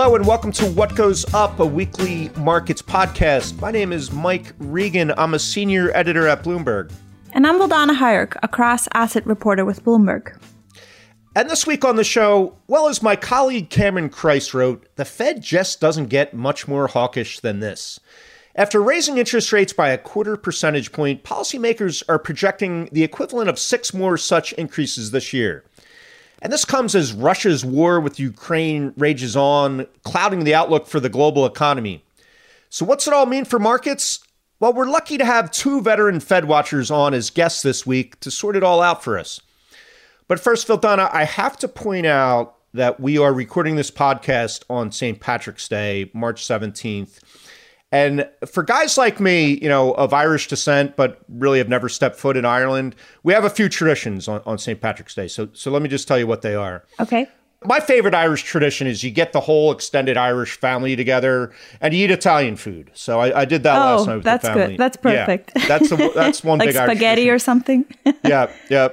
Hello and welcome to What Goes Up, a weekly markets podcast. My name is Mike Regan. I'm a senior editor at Bloomberg. And I'm Vildana Hajric, a cross asset reporter with Bloomberg. And this week on the show, well, as my colleague Cameron Crise wrote, the Fed just doesn't get much more hawkish than this. After raising interest rates by a quarter percentage point, policymakers are projecting the equivalent of six more such increases this year. And this comes as Russia's war with Ukraine rages on, clouding the outlook for the global economy. So, what's it all mean for markets? Well, we're lucky to have two veteran Fed watchers on as guests this week to sort it all out for us. But first, Vildana, I have to point out that we are recording this podcast on St. Patrick's Day, March 17th. And for guys like me, you know, of Irish descent, but really have never stepped foot in Ireland, we have a few traditions on, on St. Patrick's Day. So, so let me just tell you what they are. Okay. My favorite Irish tradition is you get the whole extended Irish family together and you eat Italian food. So I, I did that oh, last night with that's the family. good. That's perfect. Yeah, that's a, that's one like big spaghetti or something. yeah, yeah.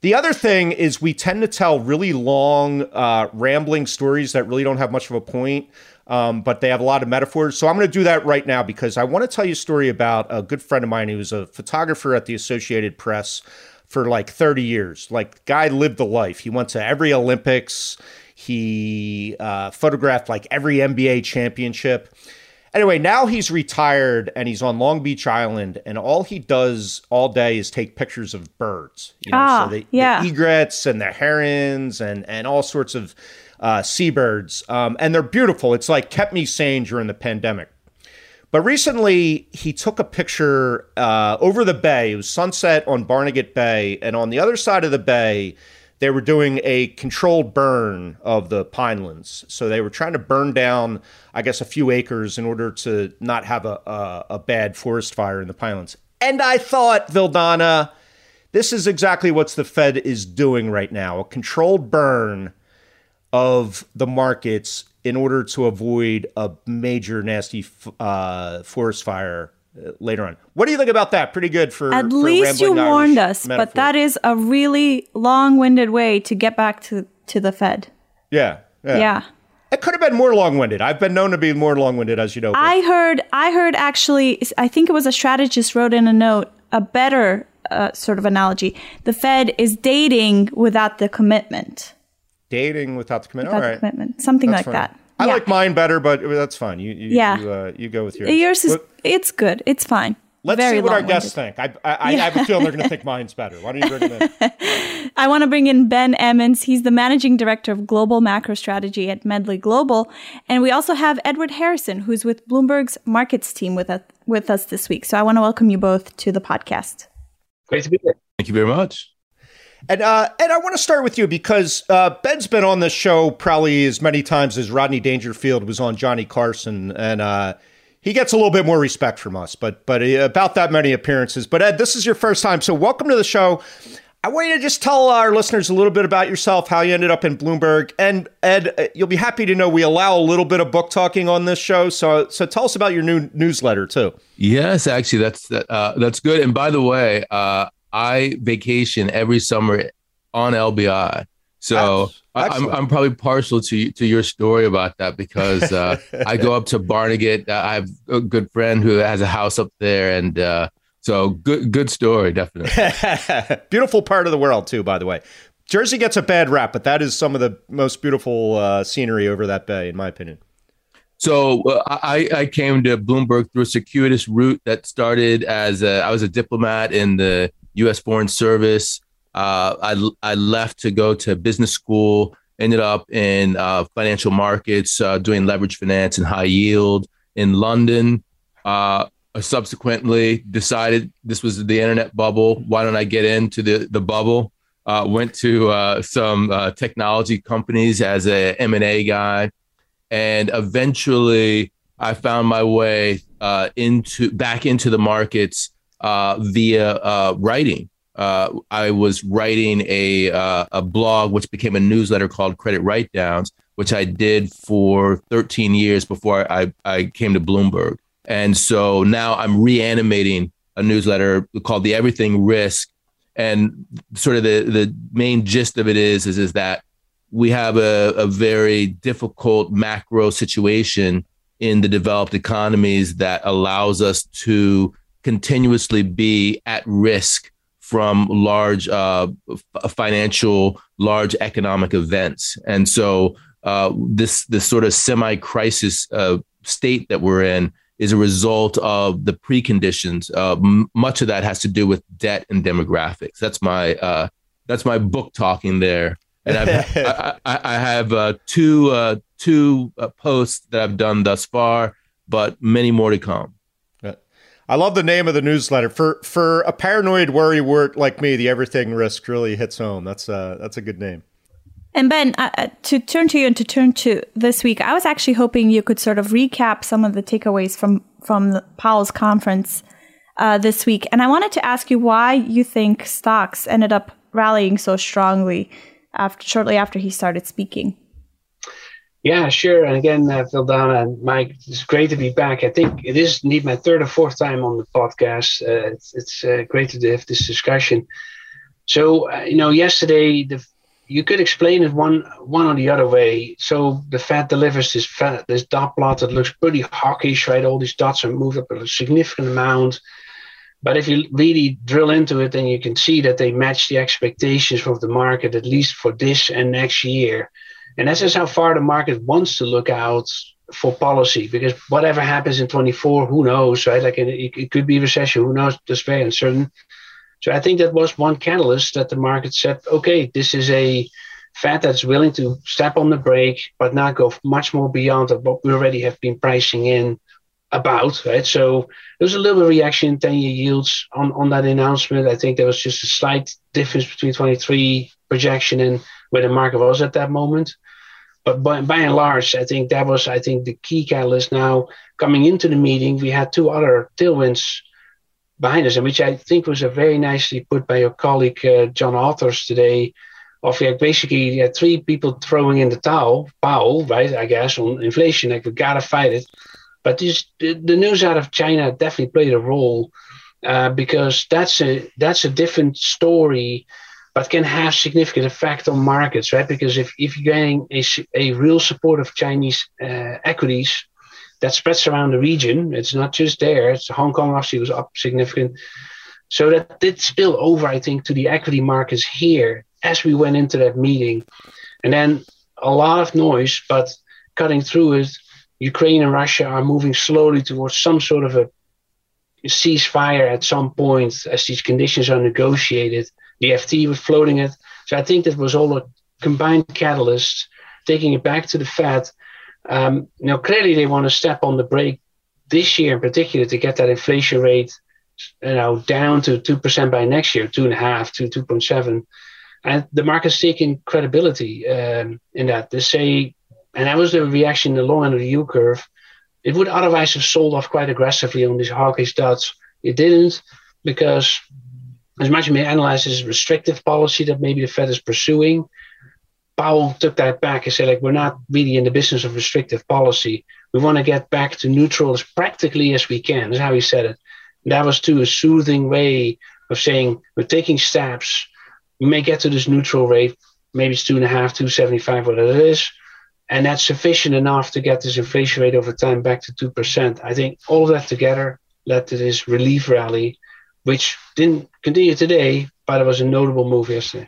The other thing is we tend to tell really long, uh, rambling stories that really don't have much of a point um, but they have a lot of metaphors. So I'm going to do that right now because I want to tell you a story about a good friend of mine who was a photographer at the Associated Press for like 30 years. Like, guy lived the life. He went to every Olympics. He uh, photographed like every NBA championship. Anyway, now he's retired and he's on Long Beach Island, and all he does all day is take pictures of birds. You know, ah, so the, yeah. the egrets and the herons and and all sorts of uh, seabirds, um, and they're beautiful. It's like kept me sane during the pandemic. But recently, he took a picture uh, over the bay. It was sunset on Barnegat Bay, and on the other side of the bay, they were doing a controlled burn of the pinelands. So they were trying to burn down, I guess, a few acres in order to not have a, a, a bad forest fire in the pinelands. And I thought, Vildana, this is exactly what the Fed is doing right now a controlled burn of the markets in order to avoid a major nasty uh, forest fire uh, later on. What do you think about that? Pretty good for at for least you warned Irish us, metaphor. but that is a really long-winded way to get back to to the Fed. yeah, yeah, Yeah. It could have been more long-winded. I've been known to be more long-winded, as you know. I heard I heard actually I think it was a strategist wrote in a note a better uh, sort of analogy. The Fed is dating without the commitment. Dating without the commitment. Without All the commitment. Something That's like fine. that. I Yeah. like mine better, but that's fine. You, you Yeah. you, uh, you go with yours. Yours is Let- it's good. It's fine. Let's Very see what our long-winded. guests think. I, I, I have a feeling they're going to think mine's better. Why don't you bring them in? I want to bring in Ben Emons. He's the managing director of global macro strategy at Medley Global. And we also have Edward Harrison, who's with Bloomberg's markets team with us, with us this week. So I want to welcome you both to the podcast. Great to be here. Thank you very much. And uh, I want to start with you because uh, Ben's been on this show probably as many times as Rodney Dangerfield was on Johnny Carson, and uh, he gets a little bit more respect from us. But but uh, about that many appearances. But Ed, this is your first time, so welcome to the show. I want you to just tell our listeners a little bit about yourself, how you ended up in Bloomberg, and Ed, uh, you'll be happy to know we allow a little bit of book talking on this show. So so tell us about your new newsletter too. Yes, actually, that's uh, that's good. And by the way, uh, I vacation every summer on LBI, so I, I'm. I'm probably partial to to your story about that because uh, I go up to Barnegat. I have a good friend who has a house up there, and uh, so good good story, definitely. beautiful part of the world too, by the way. Jersey gets a bad rap, but that is some of the most beautiful uh, scenery over that bay, in my opinion. So uh, I, I came to Bloomberg through a circuitous route that started as a, I was a diplomat in the U.S. Foreign Service. Uh, I, I left to go to business school, ended up in uh, financial markets, uh, doing leverage finance and high yield. in London. Uh, subsequently, decided this was the internet bubble. Why don't I get into the the bubble? Uh, went to uh, some technology companies as a M and A guy, and eventually I found my way into back into the markets Uh, via uh, writing. Uh, I was writing a uh, a blog which became a newsletter called Credit Write Downs, which I did for 13 years before I, I came to Bloomberg. And so now I'm reanimating a newsletter called the Everything Risk and sort of the the main gist of it is is is that we have a, a very difficult macro situation in the developed economies that allows us to continuously be at risk from large uh, financial, large economic events. And so uh, this this sort of semi crisis uh, state that we're in is a result of the preconditions. Uh, m- much of that has to do with debt and demographics. That's my uh, that's my book talking there. And I've, I, I, I, have uh, two uh, two uh, posts that I've done thus far, but many more to come. I love the name of the newsletter for for a paranoid worry word like me. The everything risk really hits home. That's uh that's a good name. And Ben, uh, uh, to turn to you and to turn to this week, I was actually hoping you could sort of recap some of the takeaways from from Powell's conference uh, this week. And I wanted to ask you why you think stocks ended up rallying so strongly after shortly after he started speaking. Yeah, sure. And again, uh, Vildana and Mike, it's great to be back. I think it is indeed my third or fourth time on the podcast. Uh, it's it's uh, great to have this discussion. So, uh, you know, yesterday the you could explain it one one or the other way. So the Fed delivers this fat, this dot plot that looks pretty hawkish, right? All these dots are moved up a significant amount. But if you really drill into it, then you can see that they match the expectations of the market, at least for this and next year. And that's just how far the market wants to look out for policy, because whatever happens in 24, who knows, right? Like it, it could be recession, who knows? That's very uncertain. So I think that was one catalyst that the market said, okay, this is a Fed that's willing to step on the brake, but not go much more beyond what we already have been pricing in about, right? So there was a little reaction in 10 year yields on, on that announcement. I think there was just a slight difference between 23 projection and where the market was at that moment. But by, by and large, I think that was, I think, the key catalyst. Now, coming into the meeting, we had two other tailwinds behind us, and which I think was a very nicely put by your colleague uh, John Authers today. Of like basically, you had three people throwing in the towel, Powell, right? I guess on inflation, like we gotta fight it. But this, the, the news out of China definitely played a role uh, because that's a that's a different story, but can have significant effect on markets, right? Because if if you're getting a, a real support of Chinese uh, equities, that spreads around the region. It's not just there. It's Hong Kong obviously was up significant. So that did spill over, I think, to the equity markets here as we went into that meeting. And then a lot of noise, but cutting through it, Ukraine and Russia are moving slowly towards some sort of a ceasefire at some point as these conditions are negotiated. The FT was floating it. So I think that was all a combined catalyst, taking it back to the Fed um, now, clearly, they want to step on the brake this year in particular to get that inflation rate, you know, down to two percent by next year, two and a half to two point seven, and the market's taking credibility um, in that. They say, and that was the reaction in the long end of the yield curve. It would otherwise have sold off quite aggressively on these hawkish dots. It didn't because, as much as we analyze this restrictive policy that maybe the Fed is pursuing, Powell took that back and said, like, we're not really in the business of restrictive policy. We want to get back to neutral as practically as we can. That's how he said it. And that was too a soothing way of saying we're taking steps. We may get to this neutral rate. Maybe it's two and a half, two seventy five, whatever it is, and that's sufficient enough to get this inflation rate over time back to two percent. I think all that together led to this relief rally, which didn't continue today, but it was a notable move yesterday.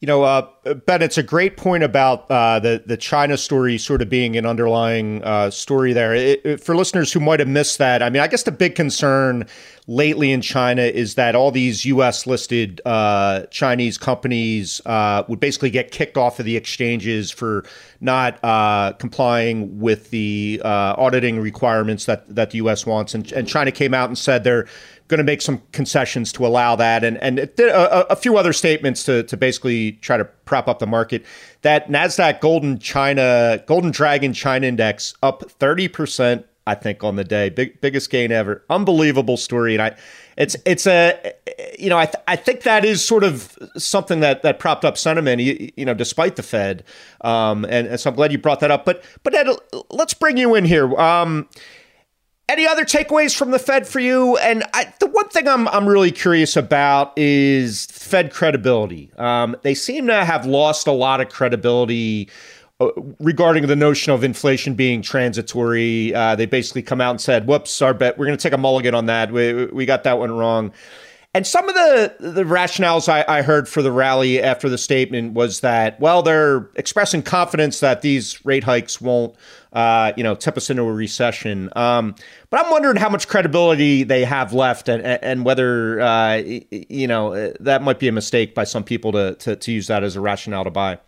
You know, uh, Ben, it's a great point about uh, the the China story sort of being an underlying uh, story there. It, it, for listeners who might have missed that, I mean, I guess the big concern lately in China is that all these U.S. listed uh, Chinese companies uh, would basically get kicked off of the exchanges for not uh, complying with the auditing requirements that that the U.S. wants, and, and China came out and said they're going to make some concessions to allow that, and and a, a, few other statements to to basically try to prop up the market. That Nasdaq Golden China Golden Dragon China Index up thirty percent, I think, on the day, big biggest gain ever. Unbelievable story, and I. It's it's a you know I th- I think that is sort of something that that propped up sentiment you, you know despite the Fed um, and, and, so I'm glad you brought that up but but Ed, let's bring you in here um, any other takeaways from the Fed for you? And I, the one thing I'm I'm really curious about is Fed credibility. Um, they seem to have lost a lot of credibility uh, regarding the notion of inflation being transitory. Uh, they basically come out and said, "Whoops, our bet. We're going to take a mulligan on that. We we got that one wrong." And some of the the rationales I, I, heard for the rally after the statement was that, well, they're expressing confidence that these rate hikes won't, uh, you know, tip us into a recession. Um, but I'm wondering how much credibility they have left, and and whether uh, you know that might be a mistake by some people to, to to use that as a rationale to buy.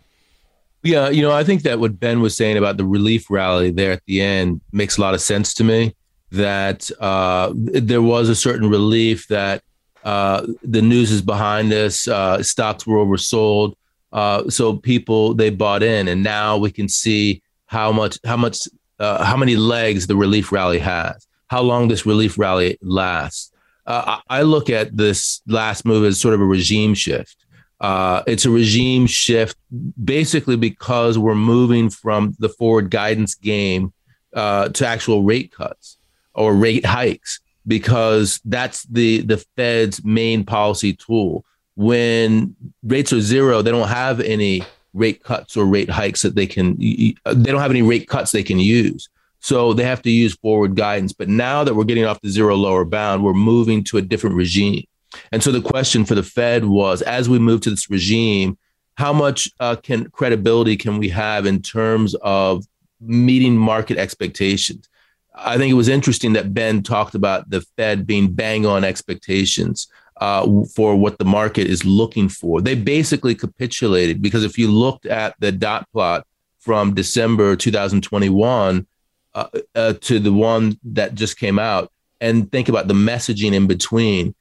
Yeah, you know, I think that what Ben was saying about the relief rally there at the end makes a lot of sense to me. That uh, there was a certain relief that uh, the news is behind us. Uh, stocks were oversold, uh, so people they bought in, and now we can see how much how much uh, how many legs the relief rally has, how long this relief rally lasts. Uh, I look at this last move as sort of a regime shift. Uh, it's a regime shift basically because we're moving from the forward guidance game to actual rate cuts or rate hikes because that's the the Fed's main policy tool. When rates are zero, they don't have any rate cuts or rate hikes that they can. They don't have any rate cuts they can use. So they have to use forward guidance. But now that we're getting off the zero lower bound, we're moving to a different regime. And so the question for the Fed was, as we move to this regime, how much uh, can credibility can we have in terms of meeting market expectations? I think it was interesting that Ben talked about the Fed being bang on expectations uh, for what the market is looking for. They basically capitulated because if you looked at the dot plot from December 2021 uh, uh, to the one that just came out and think about the messaging in between,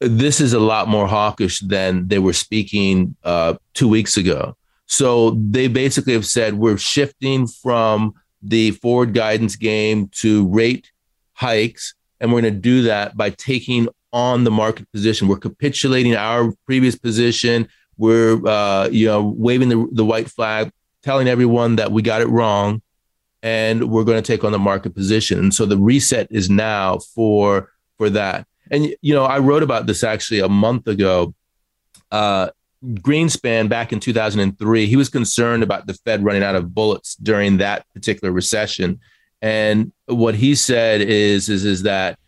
this is a lot more hawkish than they were speaking uh, two weeks ago. So they basically have said we're shifting from the forward guidance game to rate hikes. And we're going to do that by taking on the market position. We're capitulating our previous position. We're, uh, you know, waving the, the white flag, telling everyone that we got it wrong, and we're going to take on the market position. And so the reset is now for for that. And you know, I wrote about this actually a month ago. Uh, Greenspan back in 2003, he was concerned about the Fed running out of bullets during that particular recession. And what he said is is is that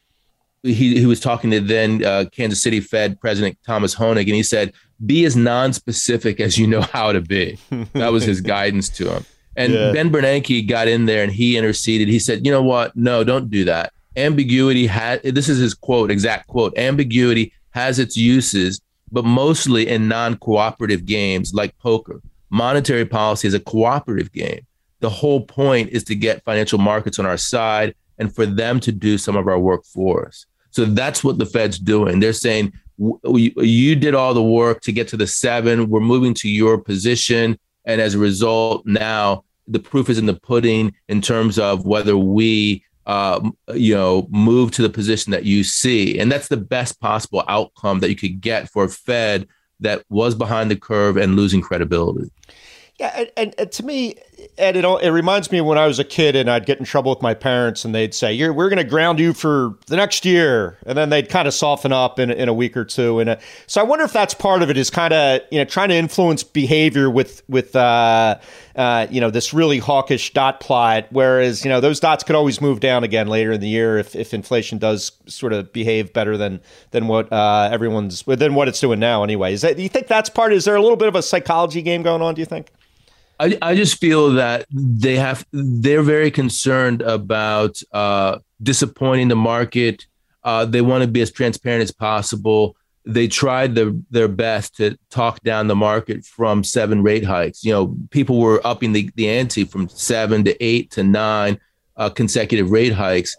he, he was talking to then uh, Kansas City Fed President Thomas Hoenig, and he said, "Be as non-specific as you know how to be." That was his guidance to him. And yeah. Ben Bernanke got in there and he interceded. He said, "You know what? No, don't do that. Ambiguity had this is his quote, exact quote. Ambiguity has its uses." But mostly in non cooperative games like poker. Monetary policy is a cooperative game. The whole point is to get financial markets on our side and for them to do some of our work for us. So that's what the Fed's doing. They're saying, you did all the work to get to the seven. We're moving to your position. And as a result, now the proof is in the pudding in terms of whether we uh, you know, move to the position that you see. And that's the best possible outcome that you could get for a Fed that was behind the curve and losing credibility. Yeah, and, and, and, to me, Ed, it, it reminds me when I was a kid and I'd get in trouble with my parents and they'd say, we're going to ground you for the next year. And then they'd kind of soften up in, in a week or two. And uh, so I wonder if that's part of it is kind of, you know, trying to influence behavior with, with uh, uh, you know, this really hawkish dot plot. Whereas, you know, those dots could always move down again later in the year if, if inflation does sort of behave better than, than what uh, everyone's, than what it's doing now anyway. Is that, do you think that's part, is there a little bit of a psychology game going on, do you think? I, I just feel that they have they're very concerned about uh, disappointing the market. Uh, they want to be as transparent as possible. They tried the, their best to talk down the market from seven rate hikes. You know, people were upping the, the ante from seven to eight to nine uh, consecutive rate hikes,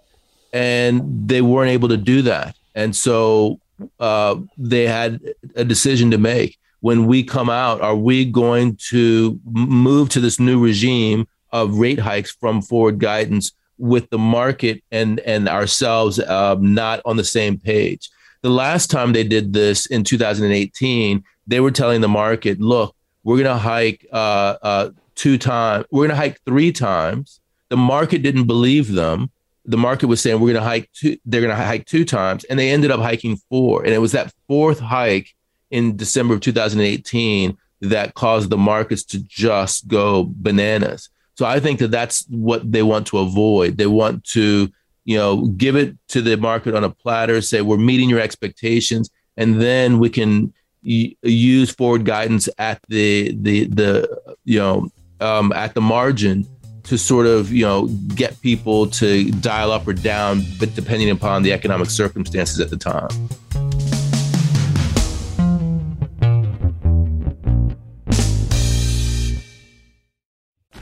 and they weren't able to do that. And so uh, they had a decision to make when we come out, are we going to move to this new regime of rate hikes from forward guidance with the market and and ourselves uh, not on the same page? The last time they did this in 2018, they were telling the market, "Look, we're going to hike uh, uh, two times. We're going to hike three times." The market didn't believe them. The market was saying we're going to hike two. They're going to hike two times, and they ended up hiking four. And it was that fourth hike in December of 2018 that caused the markets to just go bananas. So I think that that's what they want to avoid. They want to, you know, give it to the market on a platter, say we're meeting your expectations, and then we can y- use forward guidance at the the the you know um, at the margin to sort of you know get people to dial up or down, but depending upon the economic circumstances at the time.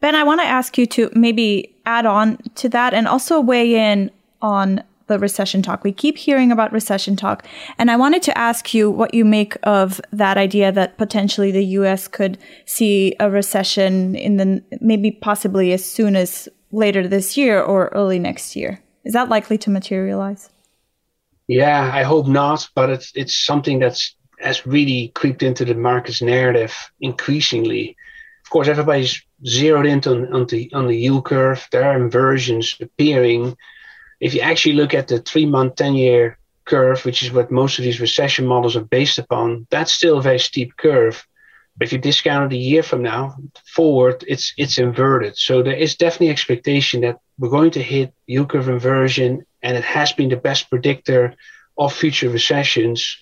Ben, I want to ask you to maybe add on to that and also weigh in on the recession talk. We keep hearing about recession talk. And I wanted to ask you what you make of that idea that potentially the US could see a recession in the maybe possibly as soon as later this year or early next year. Is that likely to materialize? Yeah, I hope not, but it's it's something that's has really creeped into the market's narrative increasingly. Of course, everybody's zeroed in on, on, the, on the yield curve. There are inversions appearing. If you actually look at the three month, 10 year curve, which is what most of these recession models are based upon, that's still a very steep curve. But if you discount it a year from now forward, it's it's inverted. So there is definitely expectation that we're going to hit yield curve inversion, and it has been the best predictor of future recessions.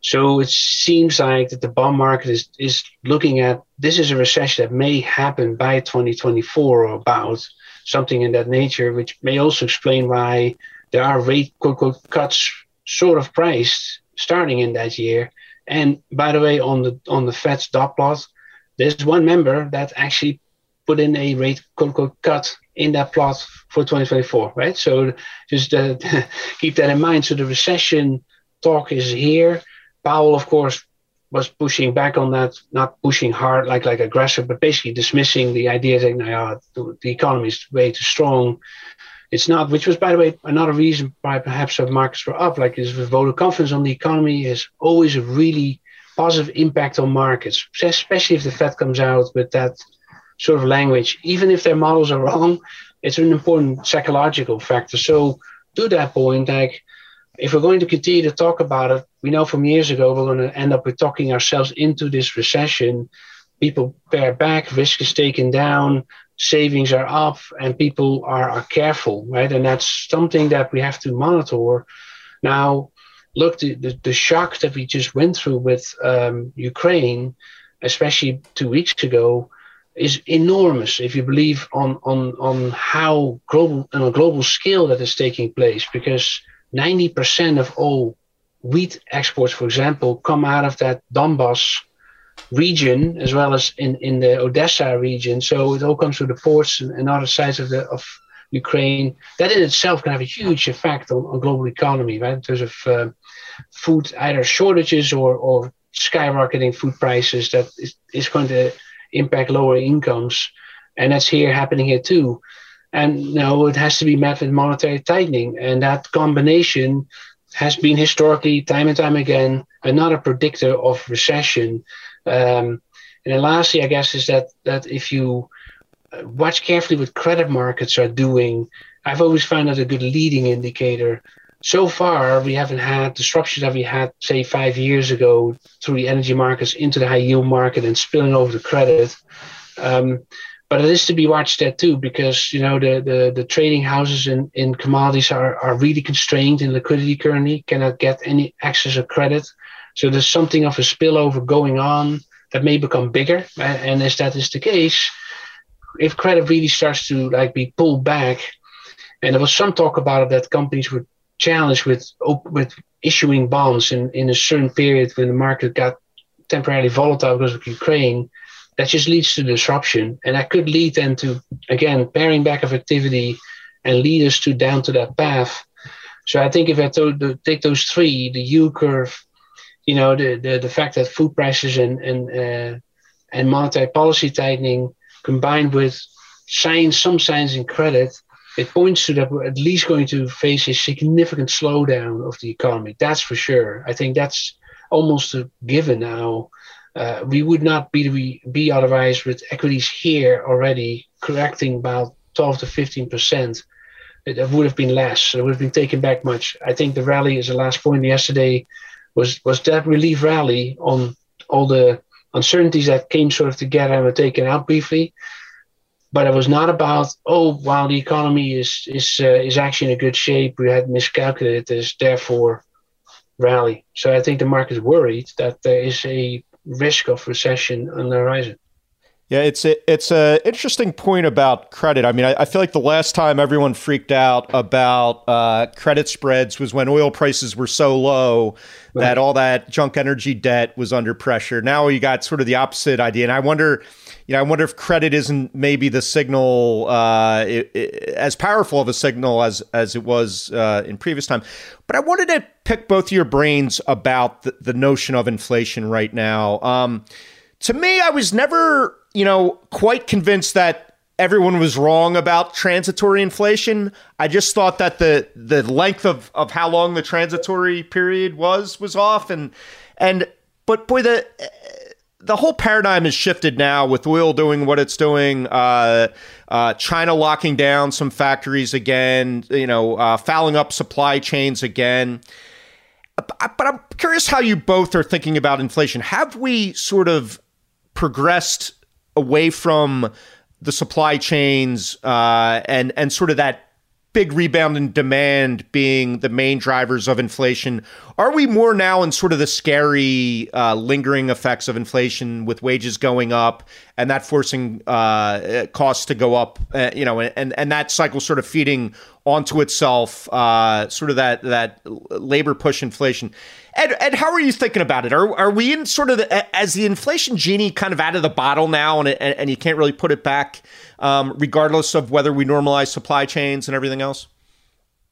So it seems like that the bond market is, is looking at this is a recession that may happen by 2024 or about something in that nature, which may also explain why there are rate quote unquote cuts sort of priced starting in that year. And by the way, on the on the Fed's dot plot, there's one member that actually put in a rate quote unquote cut in that plot for 2024, right? So just uh, keep that in mind. So the recession talk is here Powell, of course, was pushing back on that, not pushing hard like like aggressive, but basically dismissing the idea that no, the, the economy is way too strong. It's not, which was, by the way, another reason why perhaps our markets were up. Like is with voter confidence on the economy is always a really positive impact on markets, especially if the Fed comes out with that sort of language. Even if their models are wrong, it's an important psychological factor. So to that point, like if we're going to continue to talk about it, we know from years ago we're going to end up with talking ourselves into this recession. People pare back, risk is taken down, savings are up, and people are, are careful, right? And that's something that we have to monitor. Now, look, the, the, the shock that we just went through with um, Ukraine, especially two weeks ago, is enormous if you believe on on on how global on a global scale that is taking place because 90% of all wheat exports, for example, come out of that Donbass region as well as in, in the Odessa region. So it all comes through the ports and, and other sides of the of Ukraine. That in itself can have a huge effect on, on global economy, right? In terms of uh, food either shortages or, or skyrocketing food prices that is, is going to impact lower incomes. And that's here happening here too. And now it has to be met with monetary tightening. And that combination has been historically, time and time again, another predictor of recession. Um, and then lastly, I guess, is that that if you uh, watch carefully what credit markets are doing, I've always found that a good leading indicator. So far, we haven't had disruptions that we had, say, five years ago through the energy markets into the high yield market and spilling over to credit. Um, but it is to be watched there too because you know the the, the trading houses in, in commodities are, are really constrained in liquidity currently cannot get any access of credit. So there's something of a spillover going on that may become bigger. And as that is the case if credit really starts to like be pulled back and there was some talk about it that companies were challenged with with issuing bonds in, in a certain period when the market got temporarily volatile because of Ukraine that just leads to disruption. And that could lead then to again paring back of activity and lead us to down to that path. So i think if i to, take those three the u curve you know the, the, the fact that food prices and and uh, and monetary policy tightening combined with signs some signs in credit it points to that we're at least going to face a significant slowdown of the economy. That's for sure. I think that's almost a given now uh, we would not be, be otherwise with equities here already correcting about 12 to 15 percent. It would have been less. It would have been taken back much. I think the rally, as the last point yesterday, was was that relief rally on all the uncertainties that came sort of together and were taken out briefly. But it was not about oh, while the economy is is uh, is actually in a good shape, we had miscalculated this, therefore rally. So I think the market is worried that there is a risk of recession on the horizon. Yeah, it's a, it's a interesting point about credit. I mean, I, I feel like the last time everyone freaked out about uh, credit spreads was when oil prices were so low right. that all that junk energy debt was under pressure. Now you got sort of the opposite idea, and I wonder, you know, I wonder if credit isn't maybe the signal uh, it, it, as powerful of a signal as as it was uh, in previous time. But I wanted to pick both of your brains about the, the notion of inflation right now. Um, to me, I was never you know, quite convinced that everyone was wrong about transitory inflation. I just thought that the the length of, of how long the transitory period was was off and and but boy the the whole paradigm has shifted now with oil doing what it's doing, uh, uh, China locking down some factories again, you know, uh, fouling up supply chains again. But I'm curious how you both are thinking about inflation. Have we sort of progressed away from the supply chains uh, and and sort of that big rebound in demand being the main drivers of inflation. Are we more now in sort of the scary uh, lingering effects of inflation with wages going up and that forcing uh, costs to go up, uh, you know, and, and that cycle sort of feeding onto itself, uh, sort of that that labor push inflation. Ed, Ed, how are you thinking about it? Are are we in sort of the, as the inflation genie kind of out of the bottle now, and and, and you can't really put it back, um, regardless of whether we normalize supply chains and everything else?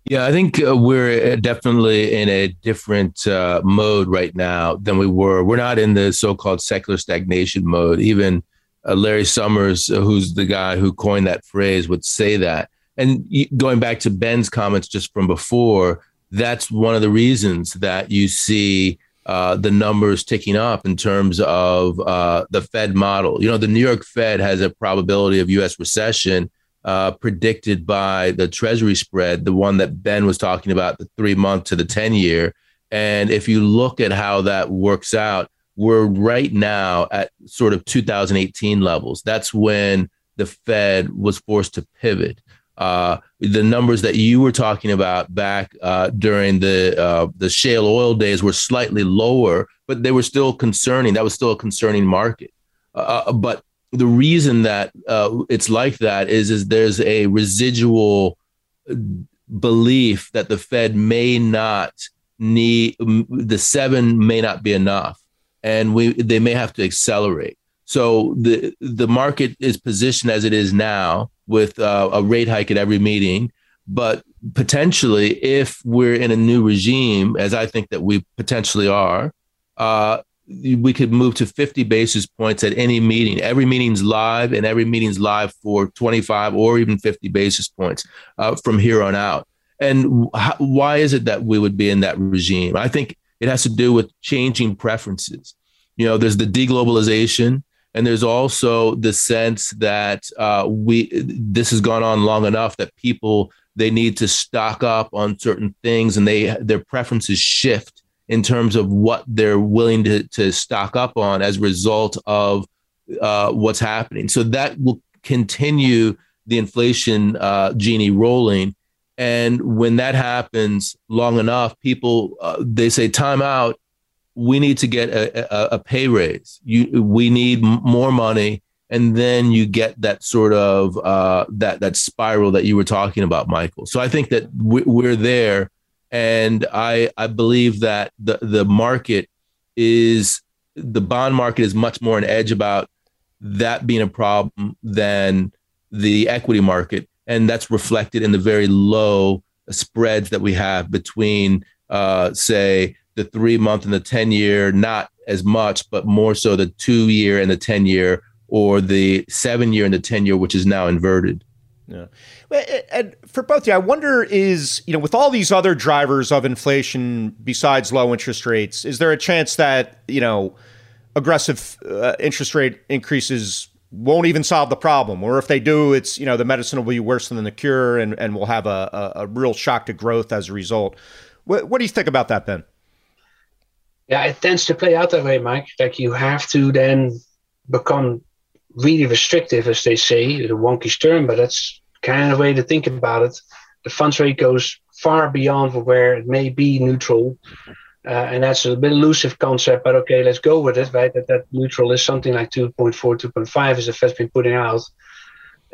Yeah, I think uh, we're uh, definitely in a different uh, mode right now than we were. We're not in the so-called secular stagnation mode. Even uh, Larry Summers, uh, who's the guy who coined that phrase, would say that and going back to Ben's comments just from before, that's one of the reasons that you see uh, the numbers ticking up in terms of uh, the Fed model. You know, the New York Fed has a probability of U.S. recession uh, predicted by the Treasury spread, the one that Ben was talking about, the three month to the 10 year. And if you look at how that works out, we're right now at sort of 2018 levels. That's when the Fed was forced to pivot uh, the numbers that you were talking about back uh, during the uh, the shale oil days were slightly lower, but they were still concerning. That was still a concerning market. Uh, uh, but the reason that uh, it's like that is is there's a residual belief that the Fed may not need the seven may not be enough, and we they may have to accelerate. So the the market is positioned as it is now with uh, a rate hike at every meeting, but potentially, if we're in a new regime, as I think that we potentially are, uh, we could move to 50 basis points at any meeting. Every meeting's live, and every meeting's live for 25 or even 50 basis points uh, from here on out. And wh- why is it that we would be in that regime? I think it has to do with changing preferences. You know, there's the deglobalization, and there's also the sense that uh, we this has gone on long enough that people they need to stock up on certain things, and they their preferences shift in terms of what they're willing to, to stock up on as a result of uh, what's happening. So that will continue the inflation uh, genie rolling. And when that happens long enough, people uh, they say, "Time out. We need to get a, a, a pay raise. You, we need more money." And then you get that sort of uh, that that spiral that you were talking about, Michael. So I think that we're there and I I believe that the the market is the bond market is much more an edge about that being a problem than the equity market, and that's reflected in the very low spreads that we have between, uh, say, the three month and the ten year. Not as much, but more so the two year and the ten year, or the seven year and the ten year, which is now inverted. Yeah. And for both of you, I wonder is, you know, with all these other drivers of inflation besides low interest rates, is there a chance that, you know, aggressive uh, interest rate increases won't even solve the problem? Or if they do, it's, you know, the medicine will be worse than the cure and, and we'll have a, a, a real shock to growth as a result. What, what do you think about that, Ben? Yeah, it tends to play out that way, Mike. Like you have to then become really restrictive, as they say, the wonky term, but that's kind of way to think about it. The funds rate goes far beyond where it may be neutral. Uh, and that's a bit elusive concept, but okay, let's go with it, right? That that neutral is something like 2.4, 2.5 as the Fed's been putting out.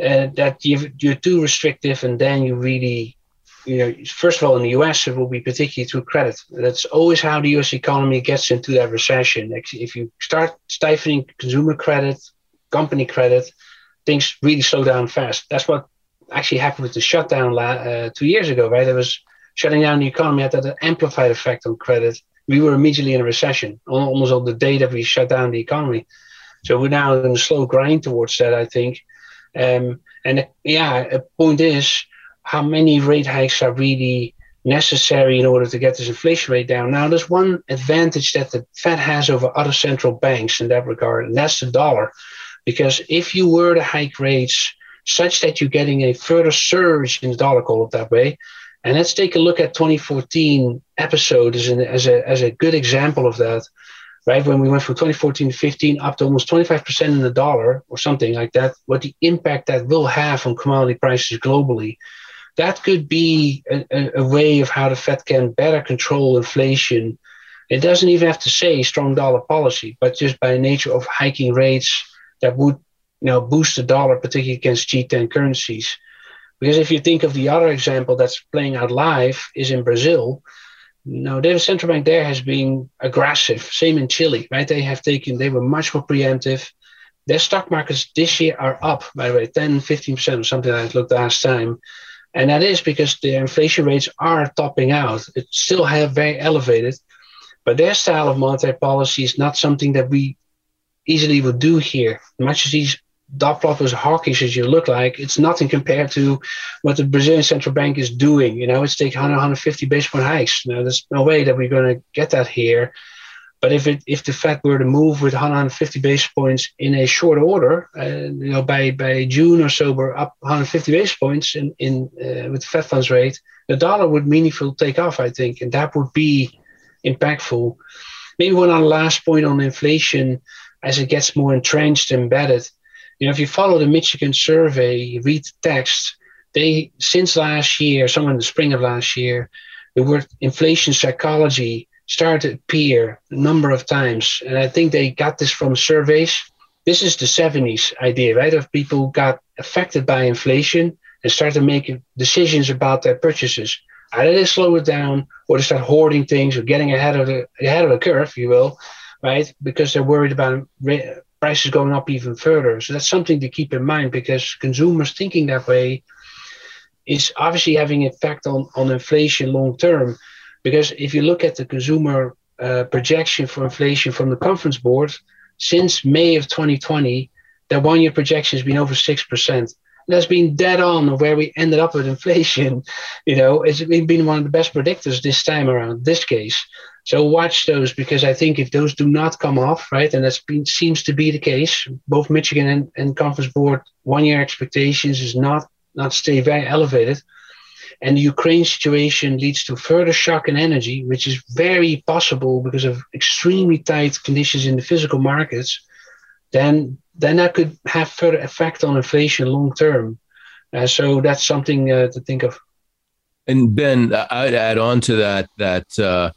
Uh, that you you're too restrictive, and then you really, you know, first of all, in the US, it will be particularly through credit. That's always how the US economy gets into that recession. If you start stifling consumer credit, company credit, things really slow down fast. That's what actually happened with the shutdown uh, two years ago, right? It was shutting down the economy had that amplified effect on credit. We were immediately in a recession almost on the day that we shut down the economy. So we're now in a slow grind towards that, I think. Um, and yeah, a point is how many rate hikes are really necessary in order to get this inflation rate down. Now, there's one advantage that the Fed has over other central banks in that regard, and that's the dollar. Because if you were to hike rates such that you're getting a further surge in the dollar, call it that way, and let's take a look at 2014 episode as, as, a, as a good example of that, right? When we went from 2014 to 15 up to almost 25% in the dollar or something like that, what the impact that will have on commodity prices globally. That could be a, a way of how the Fed can better control inflation. It doesn't even have to say strong dollar policy, but just by nature of hiking rates that would you know boost the dollar, particularly against G10 currencies. Because if you think of the other example that's playing out live is in Brazil. Now, the central bank there has been aggressive. Same in Chile, right? They have taken, they were much more preemptive. Their stock markets this year are up, by the way, 10, 15% or something I looked last time. And that is because the inflation rates are topping out. It still have very elevated, but their style of monetary policy is not something that we easily would do here. Much as these dot plot as hawkish as you look like, it's nothing compared to what the Brazilian central bank is doing. You know, it's taking 100, 150 basis point hikes. Now, there's no way that we're going to get that here. But if it if the Fed were to move with 150 basis points in a short order, uh, you know, by by June or so, we're up 150 basis points in in uh, with the Fed funds rate, the dollar would meaningfully take off, I think, and that would be impactful. Maybe one last point on inflation, as it gets more entrenched, and embedded you know, if you follow the Michigan survey, read the text, they since last year, somewhere in the spring of last year, the word inflation psychology started to appear a number of times. And I think they got this from surveys. This is the 70s idea, right? Of people got affected by inflation and started making decisions about their purchases. Either they slow it down or they start hoarding things or getting ahead of the ahead of the curve, if you will, right? Because they're worried about prices going up even further. So that's something to keep in mind because consumers thinking that way is obviously having effect on, on inflation long term. Because if you look at the consumer uh, projection for inflation from the conference board, since May of 2020, their one year projection has been over 6% that's been dead on where we ended up with inflation. You know, it's been one of the best predictors this time around, this case. So watch those because I think if those do not come off, right, and been seems to be the case, both Michigan and, and Conference Board one year expectations is not not stay very elevated. And the Ukraine situation leads to further shock in energy, which is very possible because of extremely tight conditions in the physical markets then then that could have further effect on inflation long term. Uh, so that's something uh, to think of. And Ben, I'd add on to that that uh,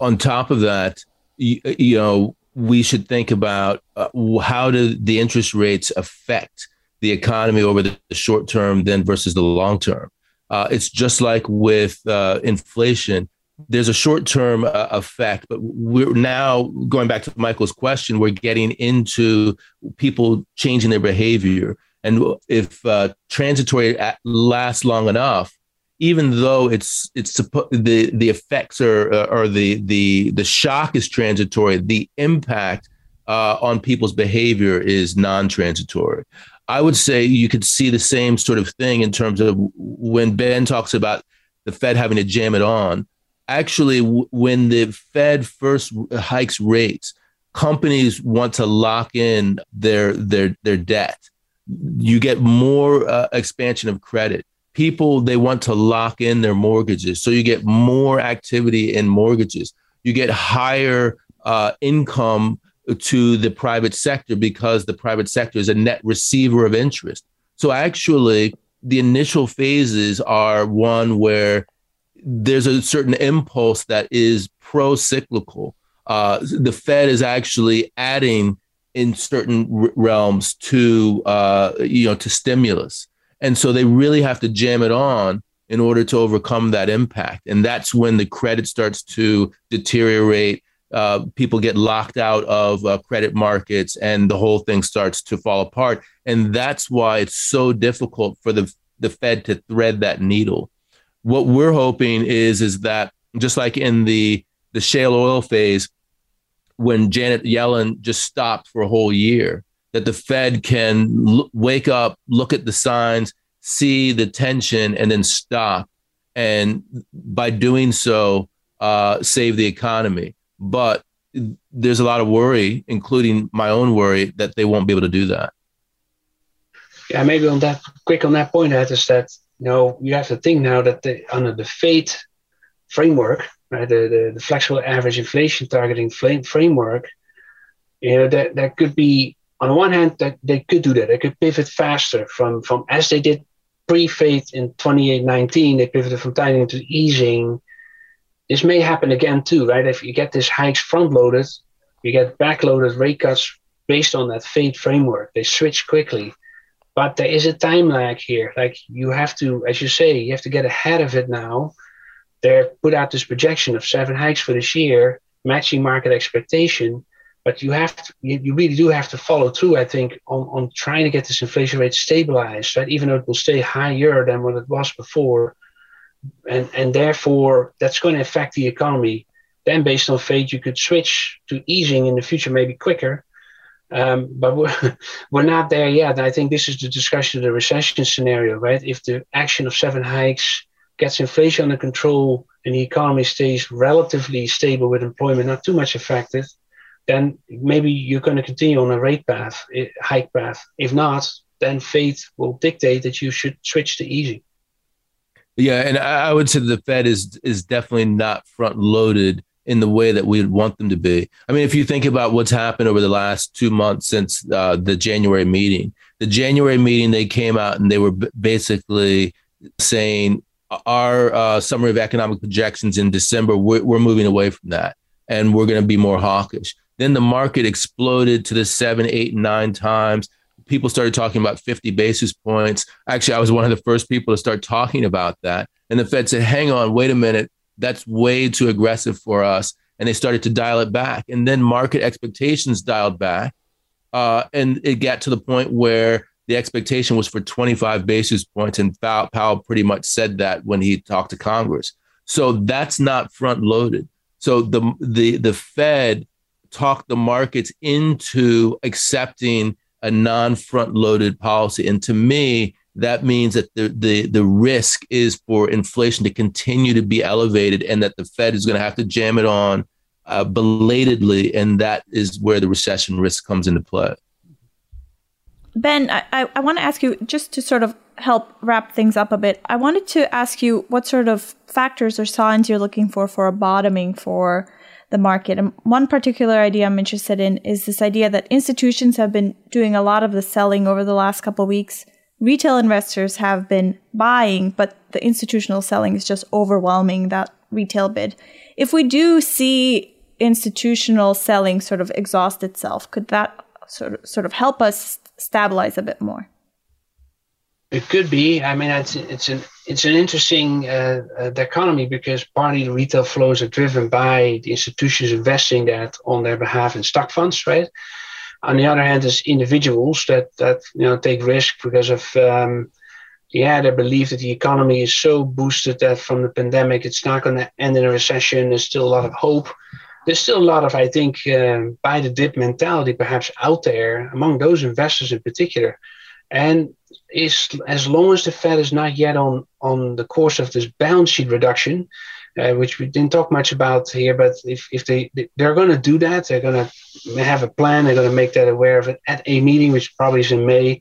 on top of that, you, you, know, we should think about uh, how do the interest rates affect the economy over the short term then versus the long term. Uh, it's just like with uh, inflation there's a short term uh, effect, but we're now going back to Michael's question. We're getting into people changing their behavior, and if uh, transitory lasts long enough, even though it's it's the the effects are uh, or the the the shock is transitory, the impact uh, on people's behavior is non-transitory. I would say you could see the same sort of thing in terms of when Ben talks about the Fed having to jam it on actually when the Fed first hikes rates, companies want to lock in their their their debt. You get more uh, expansion of credit. People they want to lock in their mortgages, so you get more activity in mortgages. You get higher uh, income to the private sector because the private sector is a net receiver of interest. So actually, the initial phases are one where there's a certain impulse that is pro cyclical. Uh, the Fed is actually adding in certain r- realms to uh, you know to stimulus, and so they really have to jam it on in order to overcome that impact. And that's when the credit starts to deteriorate. Uh, people get locked out of uh, credit markets, and the whole thing starts to fall apart. And that's why it's so difficult for the the Fed to thread that needle. What we're hoping is is that just like in the the shale oil phase when Janet Yellen just stopped for a whole year that the Fed can l- wake up look at the signs see the tension and then stop. And by doing so uh, save the economy but there's a lot of worry including my own worry that they won't be able to do that yeah maybe on that quick on that point Ed, is that you know, you have to think now that the, under the FAIT framework, right, the, the, the flexible average inflation targeting framework, you know, that, that could be, on the one hand, that they could do that. They could pivot faster from, from as they did pre-FAIT in 2819, they pivoted from tightening to easing. This may happen again too, right? If you get this hikes front-loaded, you get back-loaded rate cuts based on that FAIT framework. They switch quickly but there is a time lag here. Like you have to, as you say, you have to get ahead of it now. They put out this projection of seven hikes for this year, matching market expectation. But you have to, you, really do have to follow through, I think, on, on trying to get this inflation rate stabilized, right? Even though it will stay higher than what it was before. And and therefore that's going to affect the economy. Then based on FAIT, you could switch to easing in the future, maybe quicker um, but we're, we're not there yet. I think this is the discussion of the recession scenario, right? If the action of seven hikes gets inflation under control and the economy stays relatively stable with employment not too much affected, then maybe you're going to continue on a rate path, hike path. If not, then FAIT will dictate that you should switch to easy. Yeah, and I would say the Fed is is definitely not front loaded in the way that we'd want them to be. I mean, if you think about what's happened over the last two months since uh, the January meeting, the January meeting, they came out and they were basically saying our uh, summary of economic projections in December, we're, we're moving away from that and we're going to be more hawkish. Then the market exploded to the seven, eight, nine times. People started talking about 50 basis points. Actually, I was one of the first people to start talking about that. And the Fed said, hang on, wait a minute that's way too aggressive for us. and they started to dial it back. And then market expectations dialed back. Uh, and it got to the point where the expectation was for 25 basis points. And Powell pretty much said that when he talked to Congress. So that's not front loaded. So the, the, the Fed talked the markets into accepting a non front loaded policy. And to me, that means that the, the, the risk is for inflation to continue to be elevated and that the Fed is going to have to jam it on uh, belatedly. And that is where the recession risk comes into play. Ben, I, I want to ask you just to sort of help wrap things up a bit. I wanted to ask you what sort of factors or signs you're looking for for a bottoming for the market. And one particular idea I'm interested in is this idea that institutions have been doing a lot of the selling over the last couple weeks retail investors have been buying, but the institutional selling is just overwhelming that retail bid. If we do see institutional selling sort of exhaust itself, could that sort of, sort of help us stabilize a bit more? It could be. I mean, it's it's an it's an interesting uh, uh, economy because partly the retail flows are driven by the institutions investing that on their behalf in stock funds, right? On the other hand, there's individuals that that you know take risk because of um, yeah, they believe that the economy is so boosted that from the pandemic it's not going to end in a recession. There's still a lot of hope. There's still a lot of, I think, um, buy the dip mentality perhaps out there among those investors in particular. And is as long as the Fed is not yet on on the course of this balance sheet reduction, uh, which we didn't talk much about here. But if, if they they're going to do that, they're going to have a plan. They're going to make that aware of it at a meeting, which probably is in May.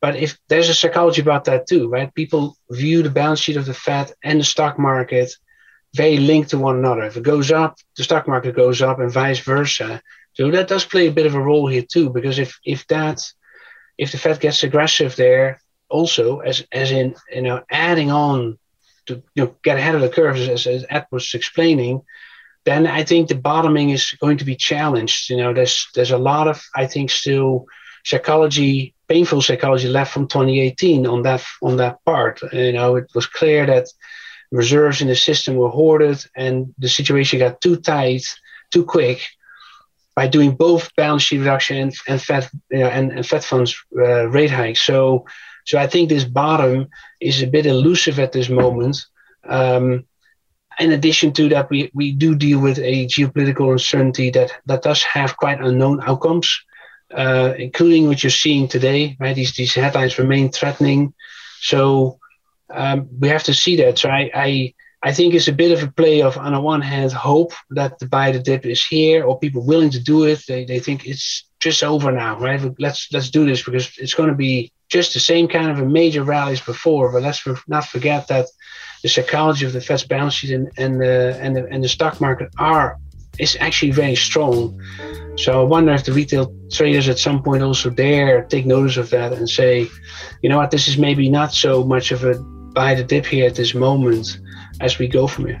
But if there's a psychology about that too, right? People view the balance sheet of the Fed and the stock market very linked to one another. If it goes up, the stock market goes up, and vice versa. So that does play a bit of a role here too, because if if that if the Fed gets aggressive there, also as as in you know adding on to you know, get ahead of the curves, as, as Ed was explaining, then I think the bottoming is going to be challenged. You know, there's there's a lot of I think still psychology, painful psychology left from 2018 on that on that part. You know, it was clear that reserves in the system were hoarded, and the situation got too tight, too quick. By doing both balance sheet reduction and, Fed you know, and, and Fed funds uh, rate hikes, so so I think this bottom is a bit elusive at this moment. Um, in addition to that, we, we do deal with a geopolitical uncertainty that, that does have quite unknown outcomes, uh, including what you're seeing today. Right, these these headlines remain threatening, so um, we have to see that. So I, I I think it's a bit of a play of on the one hand hope that the buy the dip is here or people willing to do it. They they think it's just over now, right? Let's let's do this because it's going to be just the same kind of a major rallies before. But let's not forget that the psychology of the Fed's balance sheet and, and the and the and the stock market are is actually very strong. So I wonder if the retail traders at some point also dare take notice of that and say, you know what, this is maybe not so much of a buy the dip here at this moment as we go from here.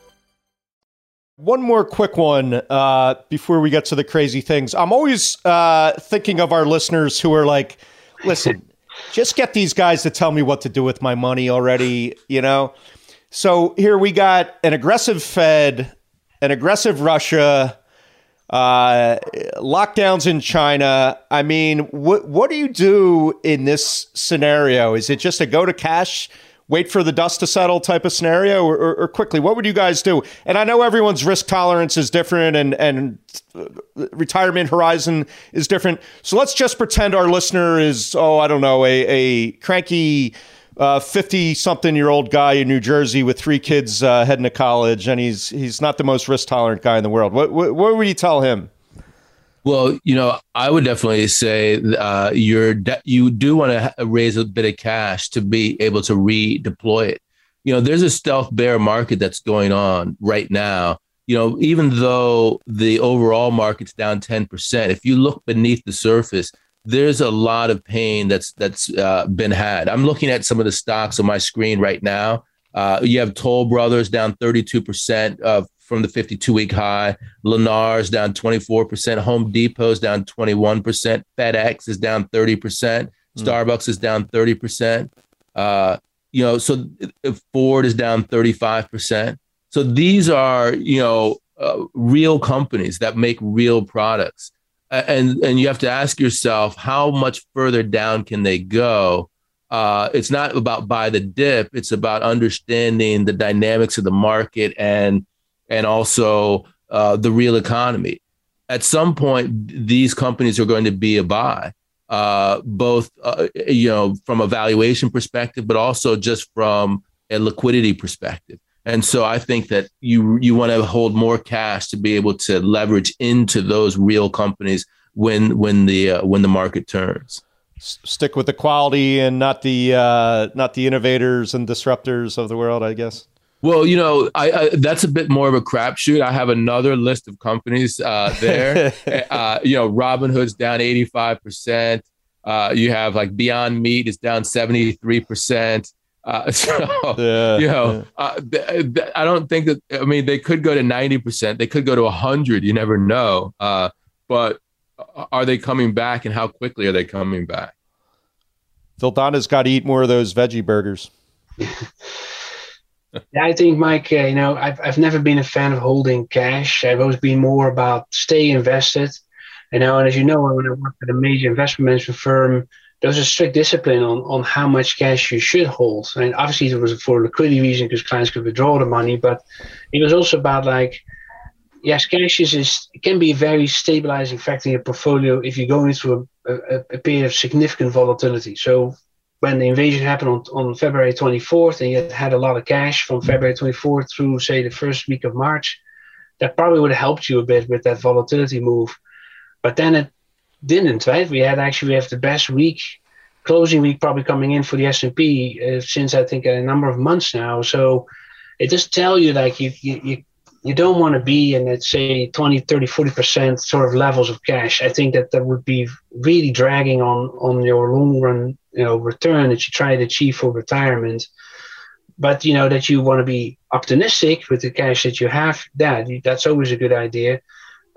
One more quick one uh, before we get to the crazy things. I'm always uh, thinking of our listeners who are like, listen, just get these guys to tell me what to do with my money already, you know? So here we got an aggressive Fed, an aggressive Russia, uh, lockdowns in China. I mean, what what do you do in this scenario? Is it just a go to cash wait for the dust to settle type of scenario or, or, or, quickly what would you guys do and i know everyone's risk tolerance is different and and uh, retirement horizon is different so let's just pretend our listener is oh i don't know a, a cranky fifty-something-year-old guy in New Jersey with three kids uh, heading to college, and he's he's not the most risk-tolerant guy in the world. What, what, what would you tell him? Well, you know, I would definitely say uh, you're de- you do want to raise a bit of cash to be able to redeploy it. You know, there's a stealth bear market that's going on right now. You know, even though the overall market's down 10%, if you look beneath the surface, there's a lot of pain that's that's uh, been had. I'm looking at some of the stocks on my screen right now. Uh, you have Toll Brothers down 32% of from the 52 week high. Lennar's down 24%. Home Depot's down 21%. FedEx is down 30%. Mm. Starbucks is down 30%. Uh, you know, so Ford is down 35%. So these are, you know, uh, real companies that make real products. And, and you have to ask yourself, how much further down can they go? Uh, it's not about buy the dip. It's about understanding the dynamics of the market and and also uh, the real economy. At some point, these companies are going to be a buy, uh, both uh, you know from a valuation perspective, but also just from a liquidity perspective. And so I think that you you want to hold more cash to be able to leverage into those real companies when when the uh, when the market turns. Stick with the quality and not the uh, not the innovators and disruptors of the world, I guess. Well, you know, I, I, that's a bit more of a crapshoot. I have another list of companies uh, there. uh, you know, Robinhood's down eighty five percent. Uh, you have like Beyond Meat is down seventy three percent. Uh, so yeah, you know, uh, th- th- I don't think that. I mean, they could go to ninety percent. They could go to hundred. You never know. Uh, but are they coming back, and how quickly are they coming back? Vildana's got to eat more of those veggie burgers. yeah, I think, Mike, uh, you know, I've, I've never been a fan of holding cash. I've always been more about stay invested. You know, and as you know, when I worked at a major investment management firm, there was a strict discipline on, on how much cash you should hold. And obviously, it was for liquidity reason because clients could withdraw the money, but it was also about like, yes, cash is, is can be a very stabilizing factor in your portfolio if you go into a, a, a period of significant volatility. So when the invasion happened on, on February 24th, and you had a lot of cash from February 24th through, say, the first week of March, that probably would have helped you a bit with that volatility move. But then it didn't, right? We had actually we have the best week, closing week probably coming in for the S&P uh, since I think a number of months now. So it just tell you like you you, you you don't want to be in let's say 20 30 40% sort of levels of cash. I think that that would be really dragging on on your long run you know return that you try to achieve for retirement. But you know that you want to be optimistic with the cash that you have that that's always a good idea.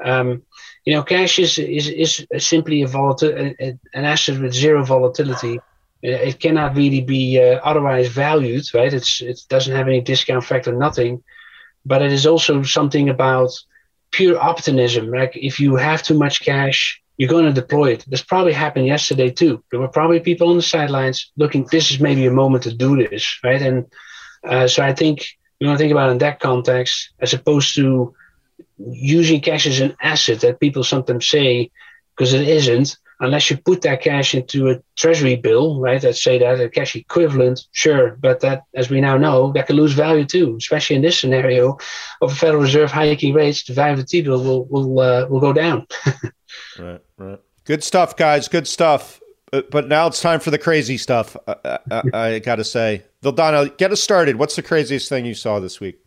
Um, you know cash is is, is simply a volatile an asset with zero volatility. It cannot really be uh, otherwise valued right? It's it doesn't have any discount factor nothing but it is also something about pure optimism. Like if you have too much cash, you're going to deploy it. This probably happened yesterday too. There were probably people on the sidelines looking. This is maybe a moment to do this, right? And uh, so I think you want to think about in that context as opposed to using cash as an asset that people sometimes say because it isn't unless you put that cash into a treasury bill, right? Let's say that a cash equivalent, sure, but that, as we now know, that can lose value too, especially in this scenario of a Federal Reserve hiking rates. The value of the T bill will will uh, will go down. right, right. Good stuff, guys. Good stuff. But, but now it's time for the crazy stuff. Uh, uh, I, I, I got to say, Vildana, get us started. What's the craziest thing you saw this week?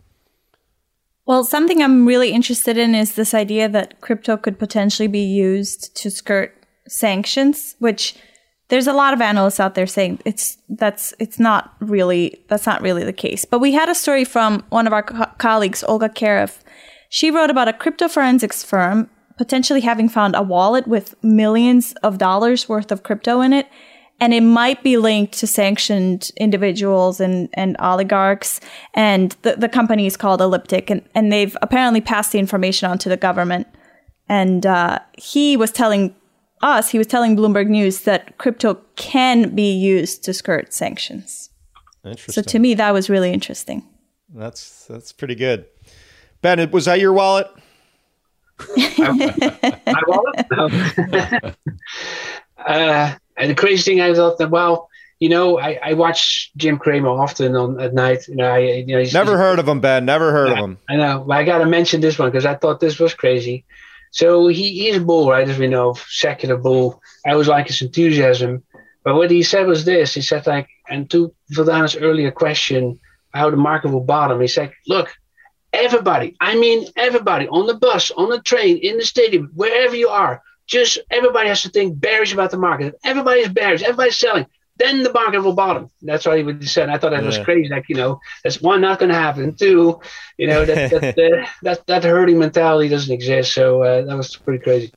Well, something I'm really interested in is this idea that crypto could potentially be used to skirt sanctions, which there's a lot of analysts out there saying it's that's it's not really that's not really the case. But we had a story from one of our co- colleagues, Olga Kharif. She wrote about a crypto forensics firm potentially having found a wallet with millions of dollars worth of crypto in it. And it might be linked to sanctioned individuals and, and oligarchs. And the, the company is called Elliptic. And, and they've apparently passed the information on to the government. And uh, he was telling us, he was telling Bloomberg News that crypto can be used to skirt sanctions. Interesting. So to me, that was really interesting. That's that's pretty good. Ben, was that your wallet? My wallet? No. uh, and the crazy thing I thought that well, you know, I, I watch Jim Cramer often on at night. You know, I you know, he's, Never he's, heard of him, Ben. Never heard of him. I know, but I got to mention this one because I thought this was crazy. So he, he's a bull, right? As we know, secular bull. I always like his enthusiasm. But what he said was this: he said, like, and to Vildana's earlier question, how the market will bottom. He said, look, everybody, I mean everybody, on the bus, on the train, in the stadium, wherever you are, just everybody has to think bearish about the market. If everybody is bearish, everybody's selling then the market will bottom. That's what he said. I thought that yeah. was crazy. Like, you know, that's one, not going to happen. Two, you know, that that, that, that, that herding mentality doesn't exist. So uh, that was pretty crazy.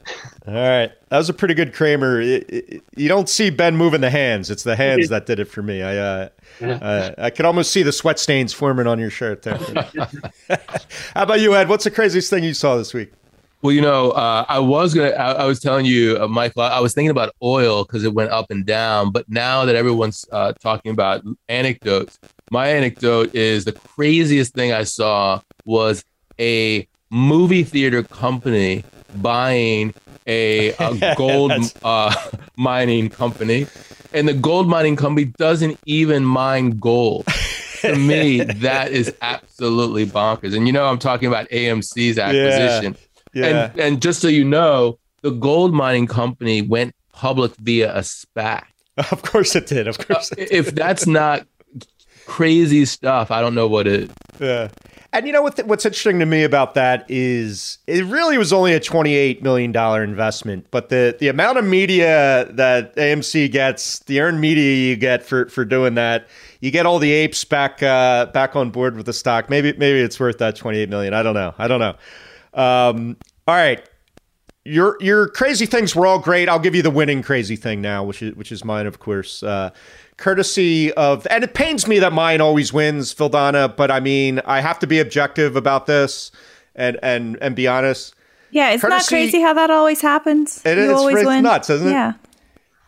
All right. That was a pretty good Cramer. It, it, you don't see Ben moving the hands. It's the hands that did it for me. I, uh, yeah. uh, I could almost see the sweat stains forming on your shirt there. How about you, Ed? What's the craziest thing you saw this week? Well, you know, uh, I was gonna. I, I was telling you, uh, Michael. I was thinking about oil because it went up and down. But now that everyone's uh, talking about anecdotes, my anecdote is the craziest thing I saw was a movie theater company buying a, a gold uh, mining company, and the gold mining company doesn't even mine gold. to me, that is absolutely bonkers. And you know, I'm talking about AMC's acquisition. Yeah yeah. And and just so you know, the gold mining company went public via a SPAC. Of course it did. Of course. Did. If that's not crazy stuff, I don't know what is. Yeah. And you know what? what's interesting to me about that is it really was only a twenty-eight million dollar investment, but the the amount of media that AMC gets, the earned media you get for for doing that, you get all the apes back uh, back on board with the stock. Maybe maybe it's worth that twenty-eight million. I don't know. I don't know. Um, all right. Your your crazy things were all great. I'll give you the winning crazy thing now, which is which is mine, of course. Uh, courtesy of, and it pains me that mine always wins, Vildana. But I mean, I have to be objective about this and and and be honest. Yeah, it's not that crazy how that always happens. It, you always win. nuts, isn't it? Yeah.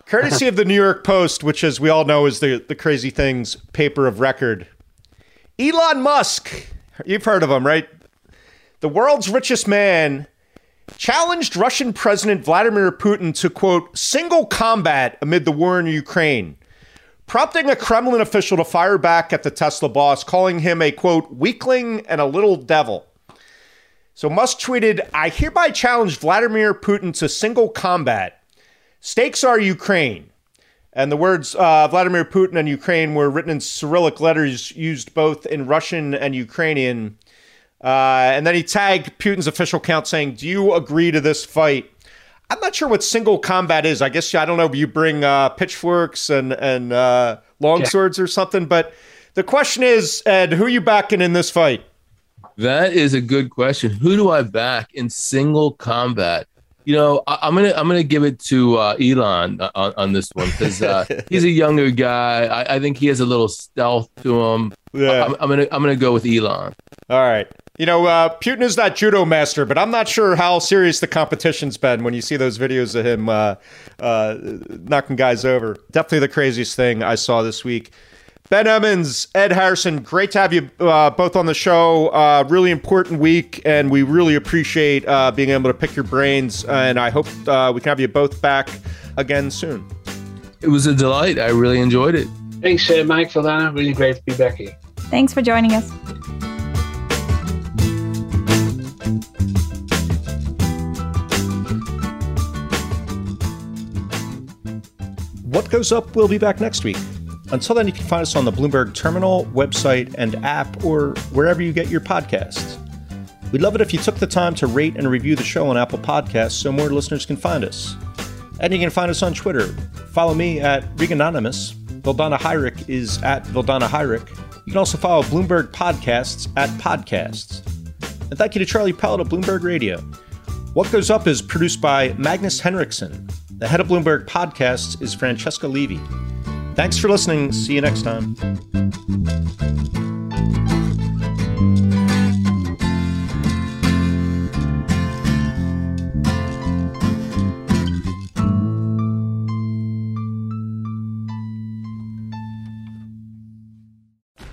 Courtesy of the New York Post, which, as we all know, is the the crazy things paper of record. Elon Musk, you've heard of him, right? The world's richest man, challenged Russian President Vladimir Putin to, quote, single combat amid the war in Ukraine, prompting a Kremlin official to fire back at the Tesla boss, calling him a, quote, weakling and a little devil. So Musk tweeted, I hereby challenge Vladimir Putin to single combat. Stakes are Ukraine. And the words uh, Vladimir Putin and Ukraine were written in Cyrillic letters used both in Russian and Ukrainian uh, and then he tagged Putin's official account saying, Do you agree to this fight? I'm not sure what single combat is. I guess I don't know if you bring uh, pitchforks and and uh, longswords yeah. or something. But the question is, Ed, who are you backing in this fight? That is a good question. Who do I back in single combat? You know, I, am gonna I'm gonna give it to uh, Elon on, on this one because uh, he's a younger guy. I, I, think he has a little stealth to him. Yeah. I'm, I'm gonna I'm gonna go with Elon. All right. You know, uh, Putin is that judo master, but I'm not sure how serious the competition's been when you see those videos of him uh, uh, knocking guys over. Definitely the craziest thing I saw this week. Ben Emons, Ed Harrison, great to have you uh, both on the show. Uh, really important week, and we really appreciate uh, being able to pick your brains. And I hope we can have you both back again soon. It was a delight. I really enjoyed it. Thanks, Mike, for that. Really great to be back here. Thanks for joining us. Goes Up we'll be back next week. Until then, you can find us on the Bloomberg Terminal, website, and app, or wherever you get your podcasts. We'd love it if you took the time to rate and review the show on Apple Podcasts so more listeners can find us. And you can find us on Twitter. Follow me at Reganonymous. Vildana Hajric is at Vildana Hajric. You can also follow Bloomberg Podcasts at Podcasts. And thank you to Charlie Pellet of Bloomberg Radio. What Goes Up is produced by Magnus Henriksen. The head of Bloomberg Podcasts is Francesca Levy. Thanks for listening. See you next time.